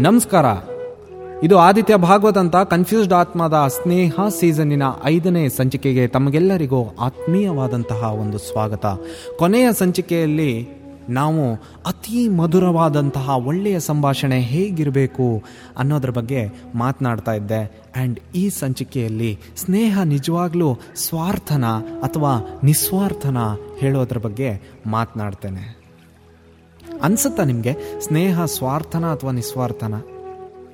ನಮಸ್ಕಾರ. ಇದು ಆದಿತ್ಯ ಭಾಗವತ್ ಅಂತ ಕನ್ಫ್ಯೂಸ್ಡ್ ಆತ್ಮದ ಸ್ನೇಹ ಸೀಸನ್ನಿನ ಐದನೇ ಸಂಚಿಕೆಗೆ ತಮಗೆಲ್ಲರಿಗೂ ಆತ್ಮೀಯವಾದಂತಹ ಒಂದು ಸ್ವಾಗತ. ಕೊನೆಯ ಸಂಚಿಕೆಯಲ್ಲಿ ನಾವು ಅತಿ ಮಧುರವಾದಂತಹ ಒಳ್ಳೆಯ ಸಂಭಾಷಣೆ ಹೇಗಿರಬೇಕು ಅನ್ನೋದ್ರ ಬಗ್ಗೆ ಮಾತನಾಡ್ತಾ ಇದ್ದೆ. ಆ್ಯಂಡ್ ಈ ಸಂಚಿಕೆಯಲ್ಲಿ ಸ್ನೇಹ ನಿಜವಾಗ್ಲೂ ಸ್ವಾರ್ಥನ ಅಥವಾ ನಿಸ್ವಾರ್ಥನ ಹೇಳೋದ್ರ ಬಗ್ಗೆ ಮಾತನಾಡ್ತೇನೆ. ಅನ್ಸುತ್ತಾ ನಿಮಗೆ? ಸ್ನೇಹ, ಸ್ವಾರ್ಥನ ಅಥವಾ ನಿಸ್ವಾರ್ಥನ?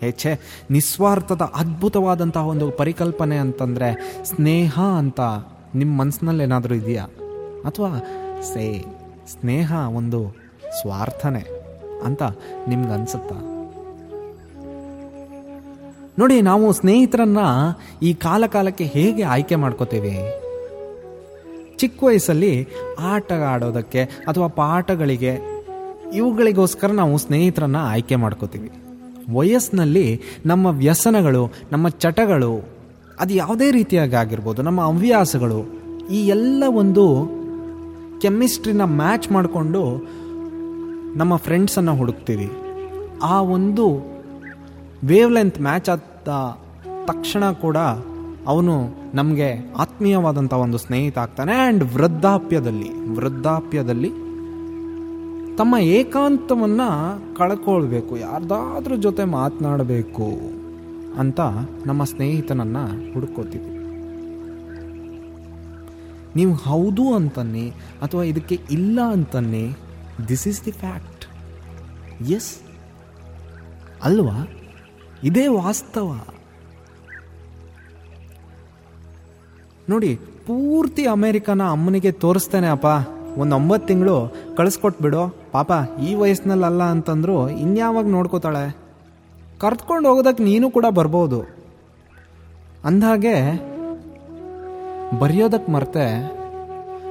ಹೆಚ್ಚೆ ನಿಸ್ವಾರ್ಥದ ಅದ್ಭುತವಾದಂತಹ ಒಂದು ಪರಿಕಲ್ಪನೆ ಅಂತಂದರೆ ಸ್ನೇಹ ಅಂತ ನಿಮ್ಮ ಮನಸ್ಸಿನಲ್ಲಿ ಏನಾದರೂ ಇದೆಯಾ? ಅಥವಾ ಸೇ, ಸ್ನೇಹ ಒಂದು ಸ್ವಾರ್ಥನೆ ಅಂತ ನಿಮ್ಗೆ ಅನ್ಸುತ್ತಾ? ನೋಡಿ, ನಾವು ಸ್ನೇಹಿತರನ್ನ ಈ ಕಾಲ ಕಾಲಕ್ಕೆ ಹೇಗೆ ಆಯ್ಕೆ ಮಾಡ್ಕೋತೀವಿ? ಚಿಕ್ಕ ವಯಸ್ಸಲ್ಲಿ ಆಟ ಆಡೋದಕ್ಕೆ ಅಥವಾ ಪಾಠಗಳಿಗೆ ಇವುಗಳಿಗೋಸ್ಕರ ನಾವು ಸ್ನೇಹಿತರನ್ನ ಆಯ್ಕೆ ಮಾಡ್ಕೋತೀವಿ. ವಯಸ್ಸಿನಲ್ಲಿ ನಮ್ಮ ವ್ಯಸನಗಳು, ನಮ್ಮ ಚಟಗಳು, ಅದು ಯಾವುದೇ ರೀತಿಯಾಗಿ ಆಗಿರ್ಬೋದು, ನಮ್ಮ ಹವ್ಯಾಸಗಳು, ಈ ಎಲ್ಲ ಒಂದು ಕೆಮಿಸ್ಟ್ರಿನ ಮ್ಯಾಚ್ ಮಾಡಿಕೊಂಡು ನಮ್ಮ ಫ್ರೆಂಡ್ಸನ್ನು ಹುಡುಕ್ತೀವಿ. ಆ ಒಂದು ವೇವ್ ಲೆಂತ್ ಮ್ಯಾಚ್ ಆದ ತಕ್ಷಣ ಕೂಡ ಅವನು ನಮಗೆ ಆತ್ಮೀಯವಾದಂಥ ಒಂದು ಸ್ನೇಹಿತ ಆಗ್ತಾನೆ. ಆ್ಯಂಡ್ ವೃದ್ಧಾಪ್ಯದಲ್ಲಿ ವೃದ್ಧಾಪ್ಯದಲ್ಲಿ ತಮ್ಮ ಏಕಾಂತವನ್ನು ಕಳ್ಕೊಳ್ಬೇಕು, ಯಾರ್ದಾದ್ರ ಜೊತೆ ಮಾತನಾಡಬೇಕು ಅಂತ ನಮ್ಮ ಸ್ನೇಹಿತನನ್ನು ಹುಡ್ಕೋತೀವಿ. ನೀವು ಹೌದು ಅಂತನ್ನಿ ಅಥವಾ ಇದಕ್ಕೆ ಇಲ್ಲ ಅಂತನ್ನಿ this is the fact S ಅಲ್ವಾ? ಇದೇ ವಾಸ್ತವ. ನೋಡಿ, ಪೂರ್ತಿ ಅಮೇರಿಕನ ಅಮ್ಮನಿಗೆ ತೋರಿಸ್ತೇನೆ ಅಪ್ಪ. ಒಂದು ಒಂಬತ್ತು ತಿಂಗಳು ಕಳಿಸ್ಕೊಟ್ಬಿಡು ಪಾಪ ಈ ವಯಸ್ಸಿನಲ್ಲಲ್ಲ ಅಂತಂದ್ರು ಇನ್ಯಾವಾಗ ನೋಡ್ಕೋತಾಳೆ? ಕರ್ತ್ಕೊಂಡು ಹೋಗೋದಕ್ಕೆ ನೀನು ಕೂಡ ಬರ್ಬೋದು. ಅಂದಹಾಗೆ ಬರೆಯೋದಕ್ಕೆ ಮರ್ತೆ,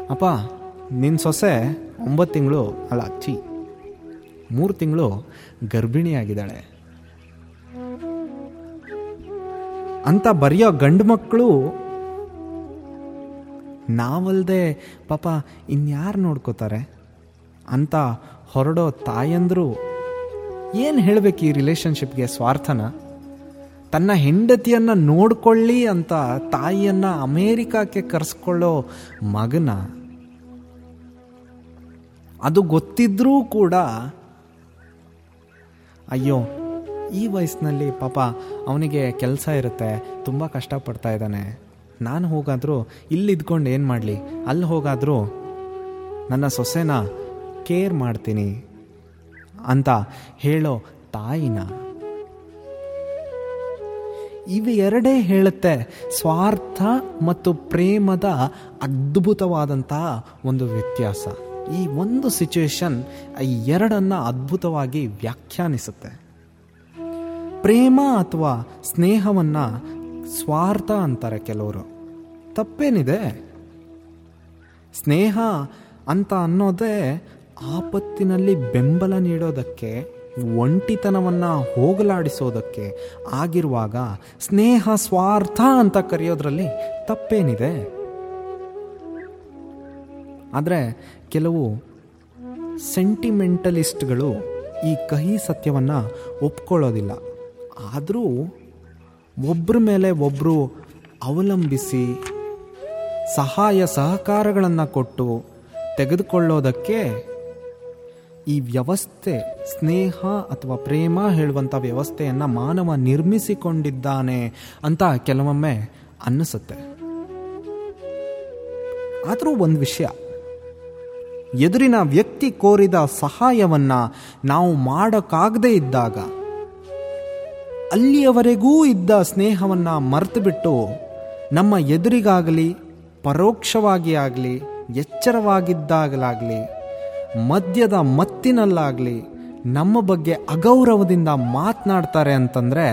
ಅಪ್ಪ ನಿನ್ನ ಸೊಸೆ ಒಂಬತ್ತು ತಿಂಗಳು, ಅಲ್ಲ ಅಚ್ಚಿ ಮೂರು ತಿಂಗಳು ಗರ್ಭಿಣಿಯಾಗಿದ್ದಾಳೆ. ಅಂತ ಬರೆಯೋ ಗಂಡು ಮಕ್ಕಳು ನಾವಲ್ದೆ ಪಾಪ ಇನ್ಯಾರು ನೋಡ್ಕೋತಾರೆ? ಅಂತ ಹೊರಡೋ ತಾಯಂದರು ಏನು ಹೇಳಬೇಕು ಈ ರಿಲೇಶನ್ಶಿಪ್ಗೆ ಸ್ವಾರ್ಥನ? ತನ್ನ ಹೆಂಡತಿಯನ್ನು ನೋಡ್ಕೊಳ್ಳಿ ಅಂತ ತಾಯಿಯನ್ನು ಅಮೇರಿಕಾಕ್ಕೆ ಕರೆಸ್ಕೊಳ್ಳೋ ಮಗನ? ಅದು ಗೊತ್ತಿದ್ರೂ ಕೂಡ ಅಯ್ಯೋ, ಈ ವಯಸ್ಸಿನಲ್ಲಿ ಪಾಪ ಅವನಿಗೆ ಕೆಲಸ ಇರುತ್ತೆ, ತುಂಬ ಕಷ್ಟಪಡ್ತಾ ಇದ್ದಾನೆ. ನಾನು ಹೋಗಾದರೂ ಇಲ್ಲಿ ಇದ್ಕೊಂಡು ಏನು ಮಾಡಲಿ? ಅಲ್ಲಿ ಹೋಗಾದರೂ ನನ್ನ ಸೊಸೆನ ಕೇರ್ ಮಾಡ್ತೀನಿ ಅಂತ ಹೇಳೋ ತಾಯಿನ. ಇವು ಎರಡೇ ಹೇಳುತ್ತೆ ಸ್ವಾರ್ಥ ಮತ್ತು ಪ್ರೇಮದ ಅದ್ಭುತವಾದಂತಹ ಒಂದು ವ್ಯತ್ಯಾಸ. ಈ ಒಂದು ಸಿಚುವೇಶನ್ ಈ ಎರಡನ್ನ ಅದ್ಭುತವಾಗಿ ವ್ಯಾಖ್ಯಾನಿಸುತ್ತೆ. ಪ್ರೇಮ ಅಥವಾ ಸ್ನೇಹವನ್ನ ಸ್ವಾರ್ಥ ಅಂತಾರೆ ಕೆಲವರು. ತಪ್ಪೇನಿದೆ? ಸ್ನೇಹ ಅಂತ ಅನ್ನೋದೇ ಆಪತ್ತಿನಲ್ಲಿ ಬೆಂಬಲ ನೀಡೋದಕ್ಕೆ, ಒಂಟಿತನವನ್ನು ಹೋಗಲಾಡಿಸೋದಕ್ಕೆ ಆಗಿರುವಾಗ ಸ್ನೇಹ ಸ್ವಾರ್ಥ ಅಂತ ಕರೆಯೋದ್ರಲ್ಲಿ ತಪ್ಪೇನಿದೆ? ಆದರೆ ಕೆಲವು ಸೆಂಟಿಮೆಂಟಲಿಸ್ಟ್ಗಳು ಈ ಕಹಿ ಸತ್ಯವನ್ನು ಒಪ್ಕೊಳ್ಳೋದಿಲ್ಲ. ಆದರೂ ಒಬ್ಬರ ಮೇಲೆ ಒಬ್ಬರು ಅವಲಂಬಿಸಿ ಸಹಾಯ ಸಹಕಾರಗಳನ್ನು ಕೊಟ್ಟು ತೆಗೆದುಕೊಳ್ಳೋದಕ್ಕೆ ಈ ವ್ಯವಸ್ಥೆ, ಸ್ನೇಹ ಅಥವಾ ಪ್ರೇಮ ಹೇಳುವಂಥ ವ್ಯವಸ್ಥೆಯನ್ನು ಮಾನವ ನಿರ್ಮಿಸಿಕೊಂಡಿದ್ದಾನೆ ಅಂತ ಕೆಲವೊಮ್ಮೆ ಅನ್ನಿಸುತ್ತೆ. ಆದರೂ ಒಂದು ವಿಷಯ, ಎದುರಿನ ವ್ಯಕ್ತಿ ಕೋರಿದ ಸಹಾಯವನ್ನು ನಾವು ಮಾಡೋಕ್ಕಾಗದೇ ಇದ್ದಾಗ ಅಲ್ಲಿಯವರೆಗೂ ಇದ್ದ ಸ್ನೇಹವನ್ನು ಮರೆತುಬಿಟ್ಟು ನಮ್ಮ ಎದುರಿಗಾಗಲಿ, ಪರೋಕ್ಷವಾಗಿ ಆಗಲಿ, ಎಚ್ಚರವಾಗಿದ್ದಾಗಲಾಗಲಿ, ಮದ್ಯದ ಮತ್ತಿನಲ್ಲಾಗಲಿ ನಮ್ಮ ಬಗ್ಗೆ ಅಗೌರವದಿಂದ ಮಾತನಾಡ್ತಾರೆ ಅಂತಂದರೆ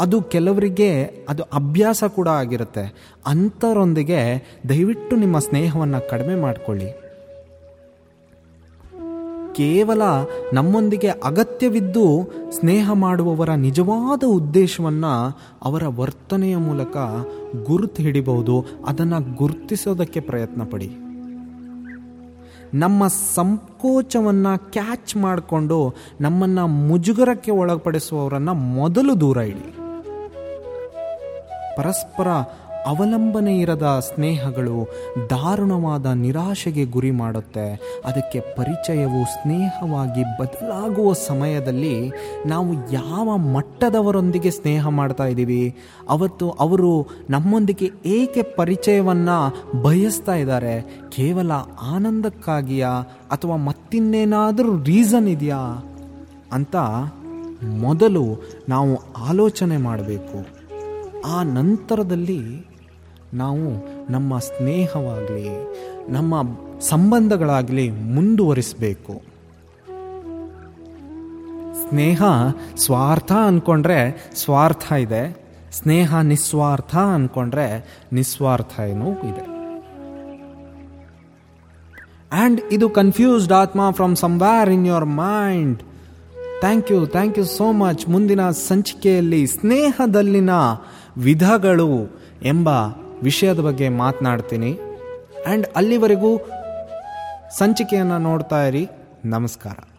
ಅದು ಕೆಲವರಿಗೆ ಅದು ಅಭ್ಯಾಸ ಕೂಡ ಆಗಿರುತ್ತೆ. ಅಂಥವರೊಂದಿಗೆ ದಯವಿಟ್ಟು ನಿಮ್ಮ ಸ್ನೇಹವನ್ನು ಕಡಿಮೆ ಮಾಡಿಕೊಳ್ಳಿ. ಕೇವಲ ನಮ್ಮೊಂದಿಗೆ ಅಗತ್ಯವಿದ್ದು ಸ್ನೇಹ ಮಾಡುವವರ ನಿಜವಾದ ಉದ್ದೇಶವನ್ನು ಅವರ ವರ್ತನೆಯ ಮೂಲಕ ಗುರುತು ಹಿಡಿಬಹುದು. ಅದನ್ನು ಗುರುತಿಸೋದಕ್ಕೆ ಪ್ರಯತ್ನ ಪಡಿ ನಮ್ಮ ಸಂಕೋಚವನ್ನು ಕ್ಯಾಚ್ ಮಾಡಿಕೊಂಡು ನಮ್ಮನ್ನು ಮುಜುಗರಕ್ಕೆ ಒಳಪಡಿಸುವವರನ್ನು ಮೊದಲು ದೂರ ಇಡಿ. ಪರಸ್ಪರ ಅವಲಂಬನೆ ಇರದ ಸ್ನೇಹಗಳು ದಾರುಣವಾದ ನಿರಾಶೆಗೆ ಗುರಿ ಮಾಡುತ್ತೆ. ಅದಕ್ಕೆ ಪರಿಚಯವು ಸ್ನೇಹವಾಗಿ ಬದಲಾಗುವ ಸಮಯದಲ್ಲಿ ನಾವು ಯಾವ ಮಟ್ಟದವರೊಂದಿಗೆ ಸ್ನೇಹ ಮಾಡ್ತಾ ಇದ್ದೀವಿ? ಅವತ್ತು ಅವರು ನಮ್ಮೊಂದಿಗೆ ಏಕೆ ಪರಿಚಯವನ್ನು ಬಯಸ್ತಾ ಇದ್ದಾರೆ? ಕೇವಲ ಆನಂದಕ್ಕಾಗಿಯಾ ಅಥವಾ ಮತ್ತಿನ್ನೇನಾದರೂ ರೀಸನ್ ಇದೆಯಾ? ಅಂತ ಮೊದಲು ನಾವು ಆಲೋಚನೆ ಮಾಡಬೇಕು. ಆ ನಂತರದಲ್ಲಿ ನಾವು ನಮ್ಮ ಸ್ನೇಹವಾಗಲಿ, ನಮ್ಮ ಸಂಬಂಧಗಳಾಗಲಿ ಮುಂದುವರಿಸಬೇಕು. ಸ್ನೇಹ ಸ್ವಾರ್ಥ ಅಂದ್ಕೊಂಡ್ರೆ ಸ್ವಾರ್ಥ ಇದೆ, ಸ್ನೇಹ ನಿಸ್ವಾರ್ಥ ಅಂದ್ಕೊಂಡ್ರೆ ನಿಸ್ವಾರ್ಥ ಏನೂ ಇದೆ. ಆ್ಯಂಡ್ ಇದು ಕನ್ಫ್ಯೂಸ್ಡ್ ಆತ್ಮ from somewhere in your mind thank you thank you so much ಮುಂದಿನ ಸಂಚಿಕೆಯಲ್ಲಿ ಸ್ನೇಹದಲ್ಲಿನ ವಿಧಗಳು ಎಂಬ ವಿಷಯದ ಬಗ್ಗೆ ಮಾತನಾಡ್ತೀನಿ. ಆ್ಯಂಡ್ ಅಲ್ಲಿವರೆಗೂ ಸಂಚಿಕೆಯನ್ನು ನೋಡ್ತಾ ಇರಿ. ನಮಸ್ಕಾರ.